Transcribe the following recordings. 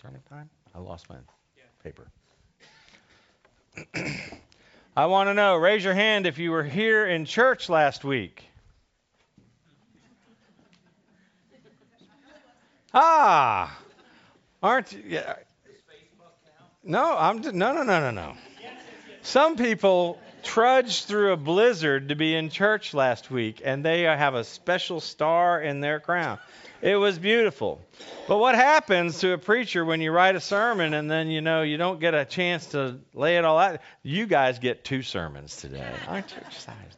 sermon time? I lost my paper. I want to know, raise your hand if you were here in church last week. Ah, aren't you? Yeah. No, I'm no, no, no, no, no. Some people trudged through a blizzard to be in church last week, and they have a special star in their crown. It was beautiful. But what happens to a preacher when you write a sermon and then you know you don't get a chance to lay it all out? You guys get two sermons today. Aren't you excited?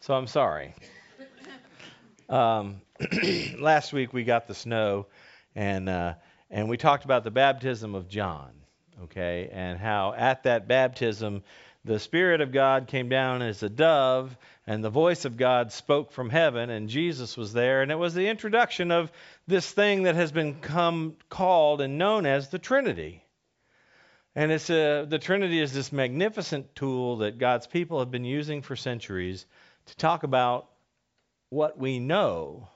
So I'm sorry. Um, last week we got the snow, and uh, and we talked about the baptism of John, okay, and how at that baptism the Spirit of God came down as a dove, and the voice of God spoke from heaven, and Jesus was there, and it was the introduction of this thing that has become called and known as the Trinity. And it's a, the Trinity is this magnificent tool that God's people have been using for centuries to talk about what we know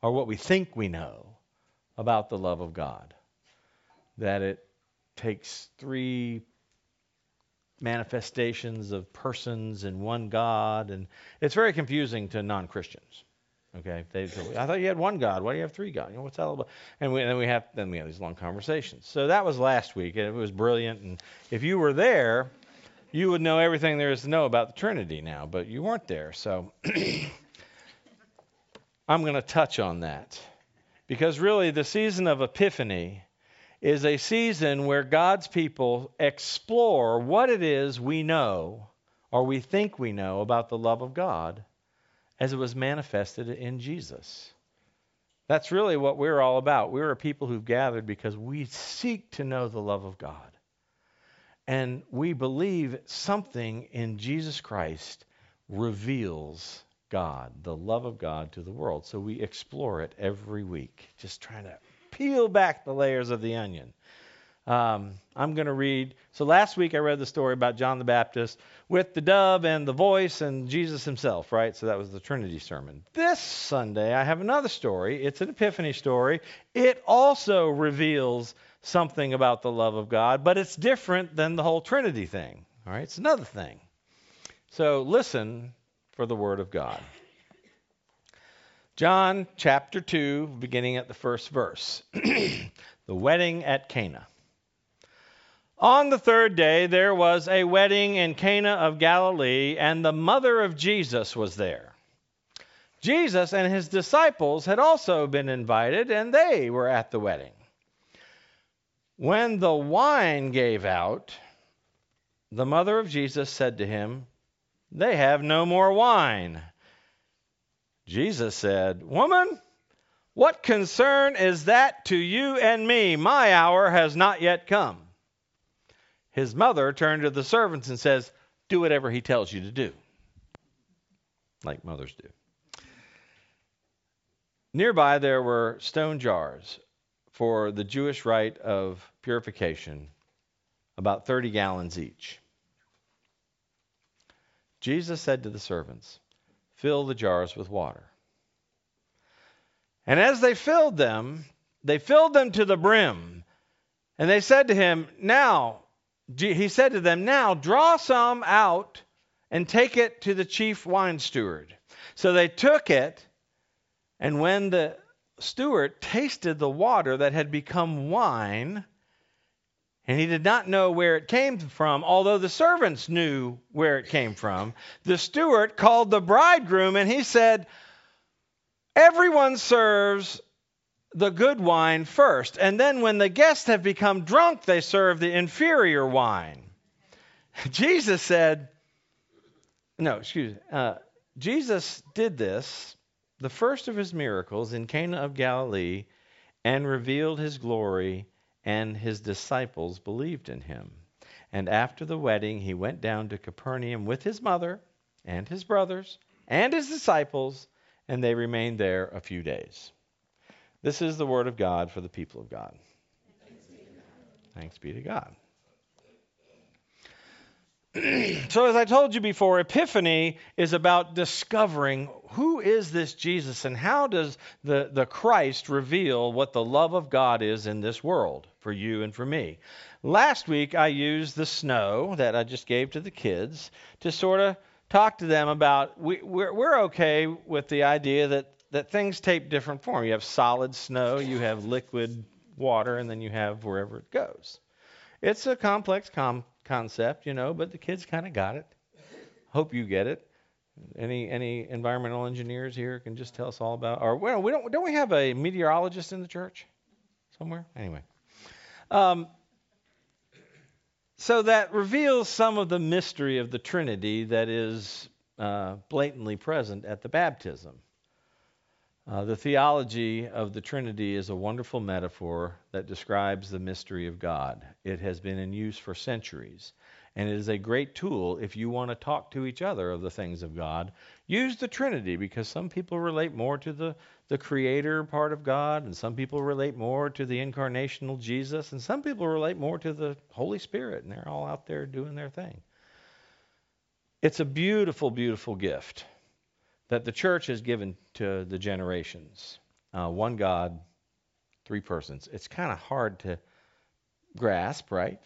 or what we think we know about the love of God. That it takes three manifestations of persons and one God, and it's very confusing to non-Christians. Okay, they, I thought you had one God. Why do you have three gods? You know, what's that all about? And, we, and then we have then we have these long conversations. So that was last week, and it was brilliant. And if you were there, you would know everything there is to know about the Trinity now, but you weren't there. So I'm going to touch on that because really the season of Epiphany is a season where God's people explore what it is we know or we think we know about the love of God as it was manifested in Jesus. That's really what we're all about. We're a people who've gathered because we seek to know the love of God. And we believe something in Jesus Christ reveals God, the love of God to the world. So we explore it every week, just trying to peel back the layers of the onion. Um, I'm going to read. So last week I read the story about John the Baptist with the dove and the voice and Jesus himself, right? So that was the Trinity sermon. This Sunday I have another story. It's an Epiphany story. It also reveals something about the love of God, but it's different than the whole Trinity thing. All right, it's another thing. So listen for the Word of God. John chapter 2, beginning at the first verse. the wedding at Cana. On the third day, there was a wedding in Cana of Galilee, and the mother of Jesus was there. Jesus and his disciples had also been invited, and they were at the wedding. When the wine gave out, the mother of Jesus said to him, They have no more wine. Jesus said, Woman, what concern is that to you and me? My hour has not yet come. His mother turned to the servants and says, Do whatever he tells you to do. Like mothers do. Nearby there were stone jars for the Jewish rite of purification, about 30 gallons each. Jesus said to the servants, fill the jars with water. And as they filled them, they filled them to the brim. And they said to him, Now, he said to them, Now draw some out and take it to the chief wine steward. So they took it, and when the steward tasted the water that had become wine, and he did not know where it came from, although the servants knew where it came from. The steward called the bridegroom and he said, Everyone serves the good wine first, and then when the guests have become drunk, they serve the inferior wine. Jesus said, No, excuse me. Uh, Jesus did this, the first of his miracles in Cana of Galilee, and revealed his glory and his disciples believed in him. And after the wedding, he went down to Capernaum with his mother and his brothers and his disciples, and they remained there a few days. This is the word of God for the people of God. Thanks be to God. so, as I told you before, Epiphany is about discovering who is this Jesus and how does the, the Christ reveal what the love of God is in this world for you and for me? Last week, I used the snow that I just gave to the kids to sort of talk to them about we, we're, we're okay with the idea that, that things take different form. You have solid snow, you have liquid water, and then you have wherever it goes. It's a complex com- concept, you know, but the kids kind of got it. Hope you get it. Any any environmental engineers here can just tell us all about? Or well, we don't don't we have a meteorologist in the church somewhere? Anyway, um, so that reveals some of the mystery of the Trinity that is uh, blatantly present at the baptism. Uh, the theology of the Trinity is a wonderful metaphor that describes the mystery of God. It has been in use for centuries, and it is a great tool if you want to talk to each other of the things of God. Use the Trinity because some people relate more to the the creator part of God, and some people relate more to the incarnational Jesus, and some people relate more to the Holy Spirit, and they're all out there doing their thing. It's a beautiful, beautiful gift that the church has given to the generations. Uh, one God, three persons. It's kind of hard to grasp, right?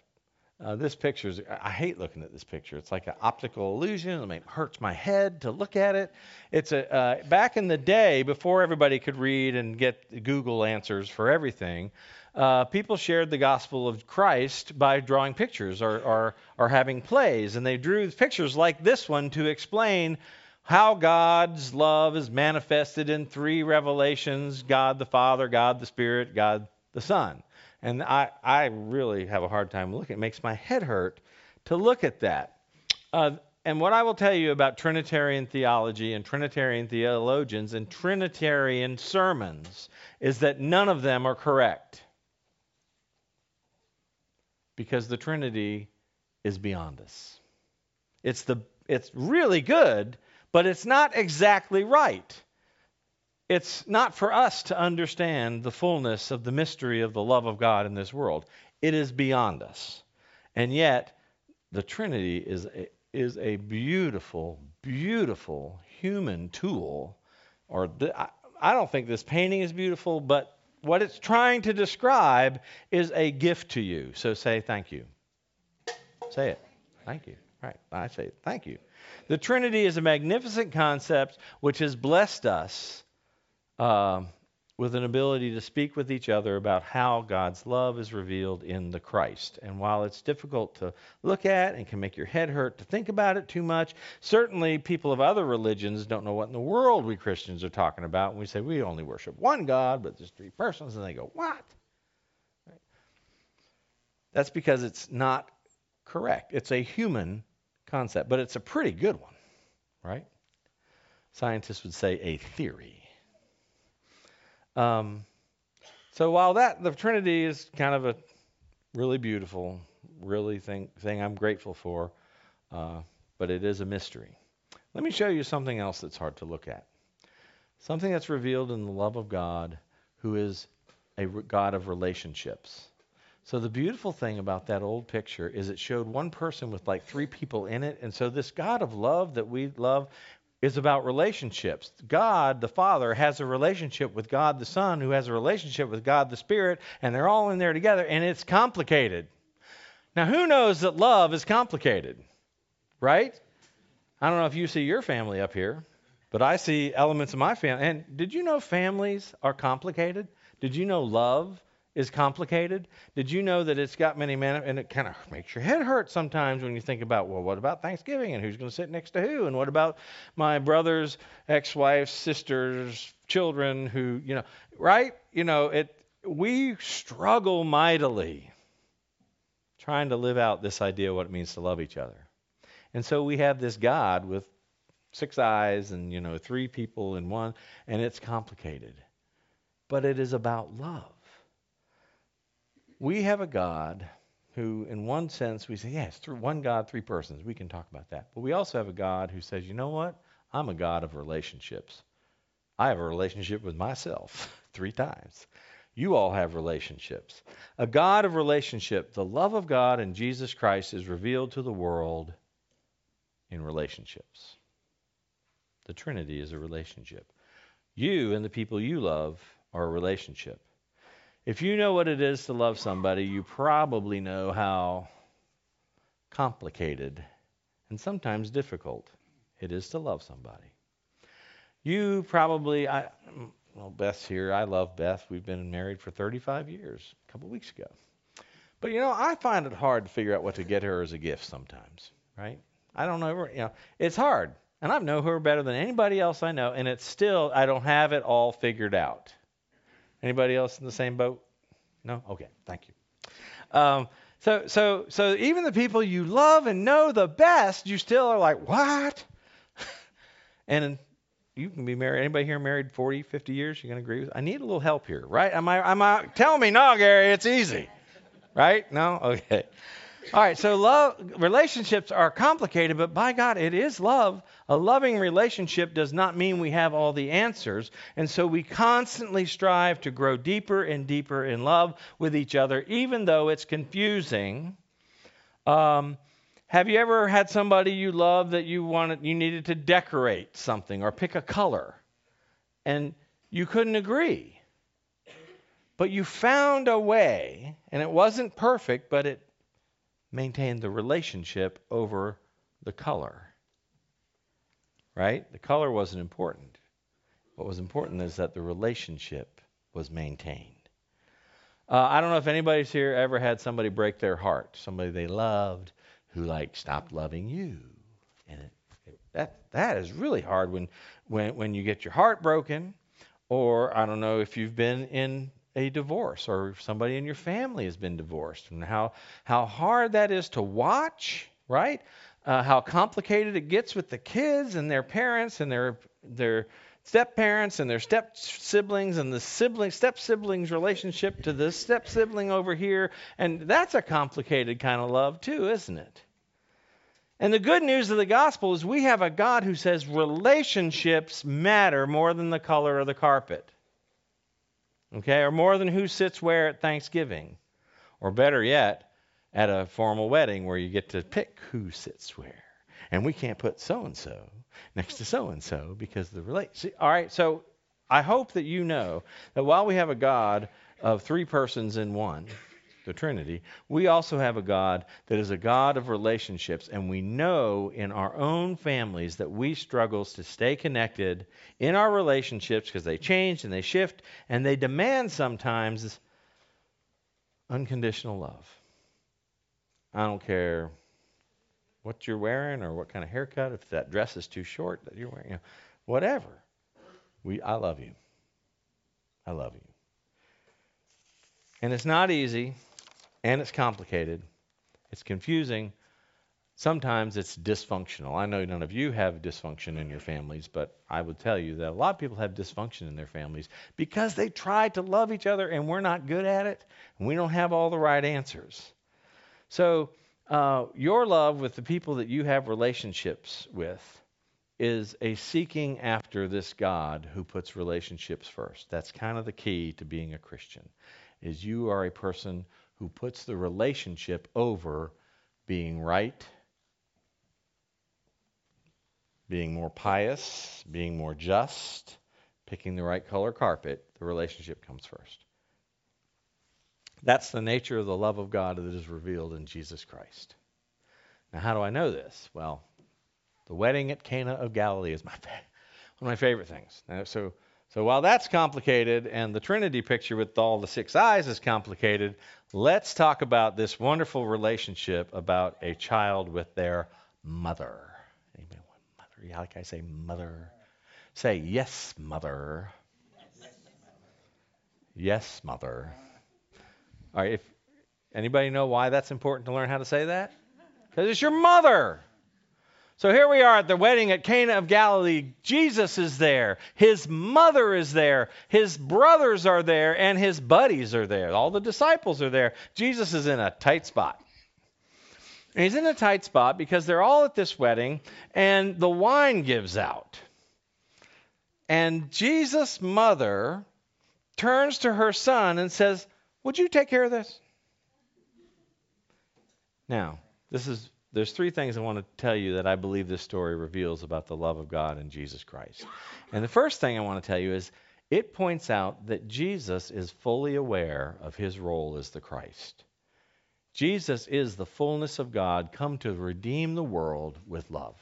Uh, this picture is, I hate looking at this picture. It's like an optical illusion. It hurts my head to look at it. It's a, uh, back in the day, before everybody could read and get Google answers for everything, uh, people shared the gospel of Christ by drawing pictures or, or, or having plays. And they drew pictures like this one to explain how God's love is manifested in three revelations God the Father, God the Spirit, God the Son. And I, I really have a hard time looking. It makes my head hurt to look at that. Uh, and what I will tell you about Trinitarian theology and Trinitarian theologians and Trinitarian sermons is that none of them are correct. Because the Trinity is beyond us. It's, the, it's really good, but it's not exactly right. It's not for us to understand the fullness of the mystery of the love of God in this world. It is beyond us. And yet, the Trinity is a, is a beautiful, beautiful human tool. Or the, I, I don't think this painting is beautiful, but what it's trying to describe is a gift to you. So say thank you. Say it. Thank you. Right. I say thank you. The Trinity is a magnificent concept which has blessed us uh, with an ability to speak with each other about how God's love is revealed in the Christ. And while it's difficult to look at and can make your head hurt to think about it too much, certainly people of other religions don't know what in the world we Christians are talking about. And we say we only worship one God, but there's three persons, and they go, What? Right? That's because it's not correct. It's a human concept, but it's a pretty good one, right? Scientists would say a theory. Um, so while that the Trinity is kind of a really beautiful, really thing thing I'm grateful for, uh, but it is a mystery. Let me show you something else that's hard to look at. Something that's revealed in the love of God, who is a God of relationships. So the beautiful thing about that old picture is it showed one person with like three people in it, and so this God of love that we love is about relationships. God, the Father, has a relationship with God, the Son, who has a relationship with God, the Spirit, and they're all in there together, and it's complicated. Now, who knows that love is complicated? Right? I don't know if you see your family up here, but I see elements of my family. And did you know families are complicated? Did you know love is complicated. Did you know that it's got many men and it kind of makes your head hurt sometimes when you think about, well, what about Thanksgiving and who's going to sit next to who and what about my brother's ex-wife's sisters, children who, you know, right? You know, it we struggle mightily trying to live out this idea of what it means to love each other. And so we have this God with six eyes and, you know, three people in one and it's complicated. But it is about love we have a God who, in one sense, we say, yes, through one God, three persons. We can talk about that. But we also have a God who says, you know what? I'm a God of relationships. I have a relationship with myself three times. You all have relationships. A God of relationship. The love of God in Jesus Christ is revealed to the world in relationships. The Trinity is a relationship. You and the people you love are a relationship. If you know what it is to love somebody, you probably know how complicated and sometimes difficult it is to love somebody. You probably, I, well, Beth's here. I love Beth. We've been married for 35 years, a couple weeks ago. But you know, I find it hard to figure out what to get her as a gift sometimes, right? I don't know, you know, it's hard. And I know her better than anybody else I know, and it's still, I don't have it all figured out. Anybody else in the same boat? No? Okay, thank you. Um, so, so, so even the people you love and know the best, you still are like, what? and you can be married. Anybody here married 40, 50 years? You can agree with? I need a little help here, right? Am I? Am I? Tell me, no, Gary, it's easy, right? No, okay. All right, so love relationships are complicated, but by God, it is love. A loving relationship does not mean we have all the answers, and so we constantly strive to grow deeper and deeper in love with each other, even though it's confusing. Um, have you ever had somebody you love that you wanted, you needed to decorate something or pick a color, and you couldn't agree? But you found a way, and it wasn't perfect, but it maintained the relationship over the color. Right? The color wasn't important. What was important is that the relationship was maintained. Uh, I don't know if anybody's here ever had somebody break their heart, somebody they loved who like stopped loving you, and it, it, that that is really hard when when when you get your heart broken, or I don't know if you've been in a divorce or somebody in your family has been divorced and how, how hard that is to watch, right? Uh, how complicated it gets with the kids and their parents and their, their step parents and their step siblings and the sibling step siblings relationship to the step sibling over here. And that's a complicated kind of love too isn't it? And the good news of the gospel is we have a god who says relationships matter more than the color of the carpet. Okay, or more than who sits where at Thanksgiving, or better yet, at a formal wedding where you get to pick who sits where. And we can't put so and so next to so and so because the relate. All right, so I hope that you know that while we have a God of three persons in one, the Trinity, we also have a God that is a God of relationships, and we know in our own families that we struggle to stay connected in our relationships because they change and they shift and they demand sometimes unconditional love. I don't care what you're wearing or what kind of haircut, if that dress is too short that you're wearing, you know, whatever. We, I love you. I love you. And it's not easy and it's complicated. It's confusing. Sometimes it's dysfunctional. I know none of you have dysfunction in your families, but I would tell you that a lot of people have dysfunction in their families because they try to love each other and we're not good at it and we don't have all the right answers. So, uh, your love with the people that you have relationships with is a seeking after this God who puts relationships first. That's kind of the key to being a Christian. Is you are a person who puts the relationship over being right, being more pious, being more just, picking the right color carpet, the relationship comes first. That's the nature of the love of God that is revealed in Jesus Christ. Now, how do I know this? Well, the wedding at Cana of Galilee is my one of my favorite things. Now, so so while that's complicated and the Trinity picture with all the six eyes is complicated, let's talk about this wonderful relationship about a child with their mother. Anybody want mother? Yeah, like I say mother. Say yes, mother. Yes, mother. All right, if anybody know why that's important to learn how to say that? Because it's your mother. So here we are at the wedding at Cana of Galilee. Jesus is there. His mother is there. His brothers are there. And his buddies are there. All the disciples are there. Jesus is in a tight spot. And he's in a tight spot because they're all at this wedding and the wine gives out. And Jesus' mother turns to her son and says, Would you take care of this? Now, this is there's three things I want to tell you that I believe this story reveals about the love of God and Jesus Christ. And the first thing I want to tell you is it points out that Jesus is fully aware of his role as the Christ. Jesus is the fullness of God come to redeem the world with love.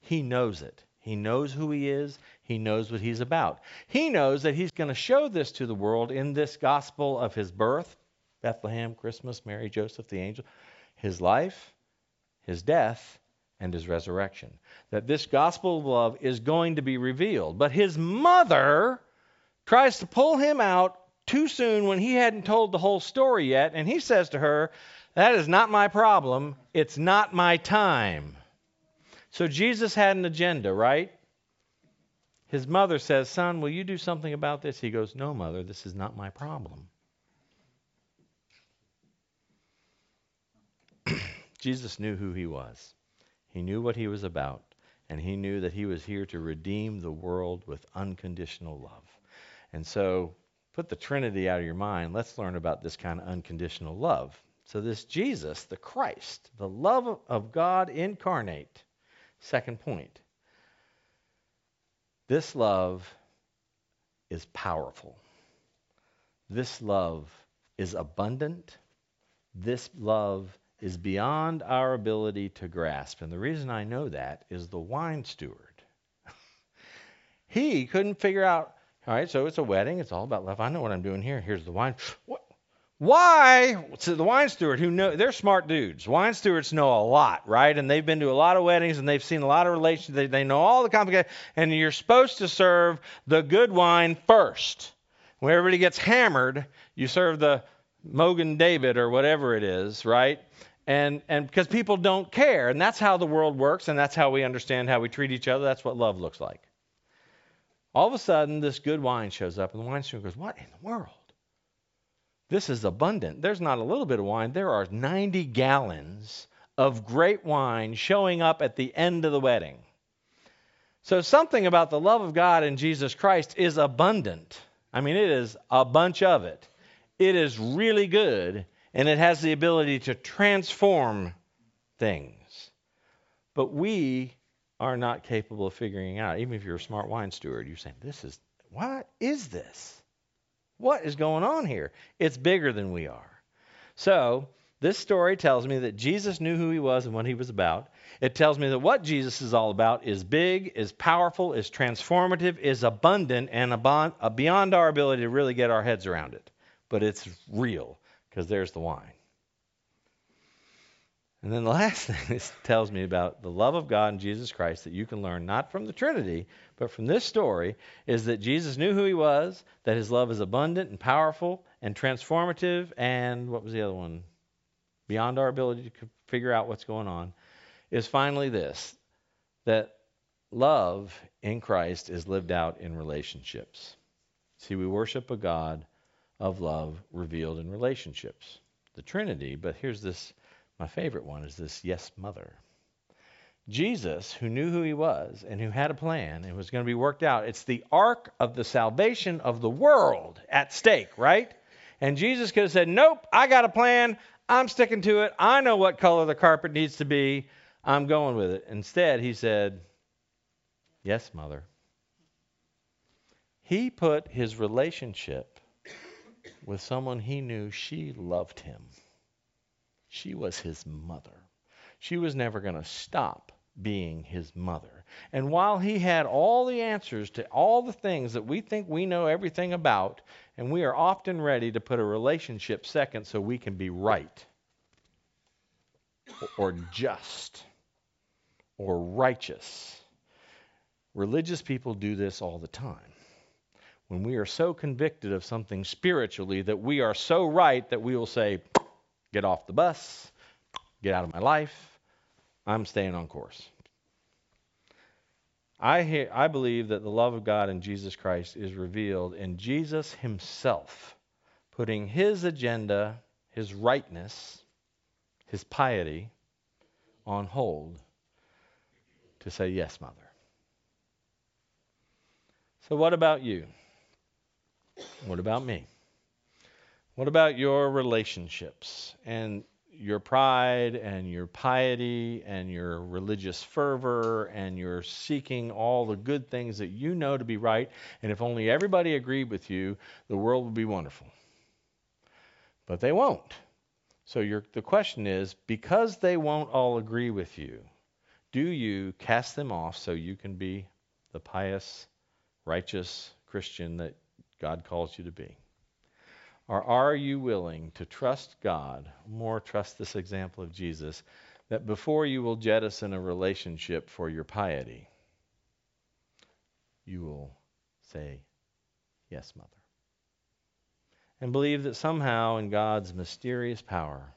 He knows it. He knows who he is. He knows what he's about. He knows that he's going to show this to the world in this gospel of his birth, Bethlehem, Christmas, Mary, Joseph, the angel, his life, his death, and his resurrection. That this gospel of love is going to be revealed. But his mother tries to pull him out too soon when he hadn't told the whole story yet, and he says to her, That is not my problem. It's not my time. So Jesus had an agenda, right? His mother says, Son, will you do something about this? He goes, No, mother, this is not my problem. Jesus knew who he was, he knew what he was about, and he knew that he was here to redeem the world with unconditional love. And so, put the Trinity out of your mind. Let's learn about this kind of unconditional love. So, this Jesus, the Christ, the love of God incarnate, Second point this love is powerful. This love is abundant. This love is beyond our ability to grasp. And the reason I know that is the wine steward. he couldn't figure out, all right, so it's a wedding. It's all about love. I know what I'm doing here. Here's the wine. What? Why? To the wine steward, who know they're smart dudes. Wine stewards know a lot, right? And they've been to a lot of weddings and they've seen a lot of relations. They, they know all the complicated. And you're supposed to serve the good wine first. When everybody gets hammered, you serve the Mogen David or whatever it is, right? And and because people don't care, and that's how the world works, and that's how we understand how we treat each other. That's what love looks like. All of a sudden, this good wine shows up, and the wine steward goes, "What in the world?" This is abundant. There's not a little bit of wine, there are 90 gallons of great wine showing up at the end of the wedding. So, something about the love of God in Jesus Christ is abundant. I mean, it is a bunch of it. It is really good, and it has the ability to transform things. But we are not capable of figuring out, even if you're a smart wine steward, you're saying, This is, what is this? What is going on here? It's bigger than we are. So, this story tells me that Jesus knew who he was and what he was about. It tells me that what Jesus is all about is big, is powerful, is transformative, is abundant, and beyond our ability to really get our heads around it. But it's real because there's the wine. And then the last thing this tells me about the love of God and Jesus Christ that you can learn not from the Trinity, but from this story is that Jesus knew who he was, that his love is abundant and powerful and transformative, and what was the other one? Beyond our ability to figure out what's going on, is finally this that love in Christ is lived out in relationships. See, we worship a God of love revealed in relationships. The Trinity, but here's this my favorite one is this yes, mother. Jesus, who knew who he was and who had a plan and was going to be worked out, it's the ark of the salvation of the world at stake, right? And Jesus could have said, Nope, I got a plan. I'm sticking to it. I know what color the carpet needs to be. I'm going with it. Instead, he said, Yes, mother. He put his relationship with someone he knew she loved him. She was his mother. She was never going to stop being his mother. And while he had all the answers to all the things that we think we know everything about, and we are often ready to put a relationship second so we can be right or just or righteous. Religious people do this all the time. When we are so convicted of something spiritually that we are so right that we will say, get off the bus, get out of my life, I'm staying on course. I, I believe that the love of God in Jesus Christ is revealed in Jesus himself, putting his agenda, his rightness, his piety on hold to say, Yes, Mother. So, what about you? What about me? What about your relationships? And your pride and your piety and your religious fervor and your seeking all the good things that you know to be right. And if only everybody agreed with you, the world would be wonderful. But they won't. So the question is because they won't all agree with you, do you cast them off so you can be the pious, righteous Christian that God calls you to be? Or are you willing to trust God, more trust this example of Jesus, that before you will jettison a relationship for your piety, you will say, Yes, Mother. And believe that somehow in God's mysterious power,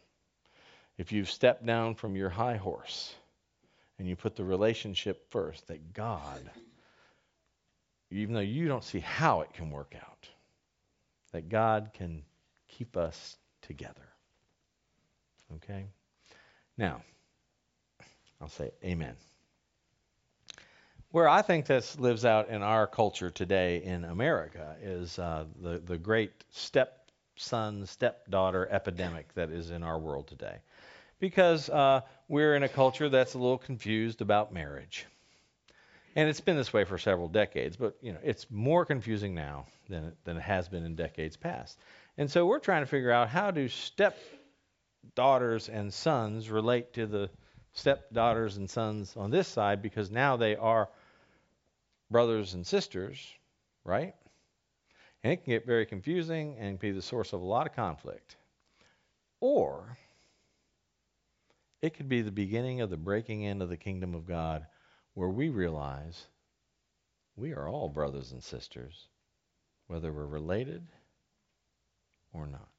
if you've stepped down from your high horse and you put the relationship first, that God, even though you don't see how it can work out, that God can keep us together. Okay? Now, I'll say amen. Where I think this lives out in our culture today in America is uh, the, the great stepson, stepdaughter epidemic that is in our world today. Because uh, we're in a culture that's a little confused about marriage. And it's been this way for several decades, but you know, it's more confusing now than it, than it has been in decades past. And so we're trying to figure out how do step daughters and sons relate to the stepdaughters and sons on this side because now they are brothers and sisters, right? And it can get very confusing and be the source of a lot of conflict. Or it could be the beginning of the breaking in of the kingdom of God where we realize we are all brothers and sisters, whether we're related or not.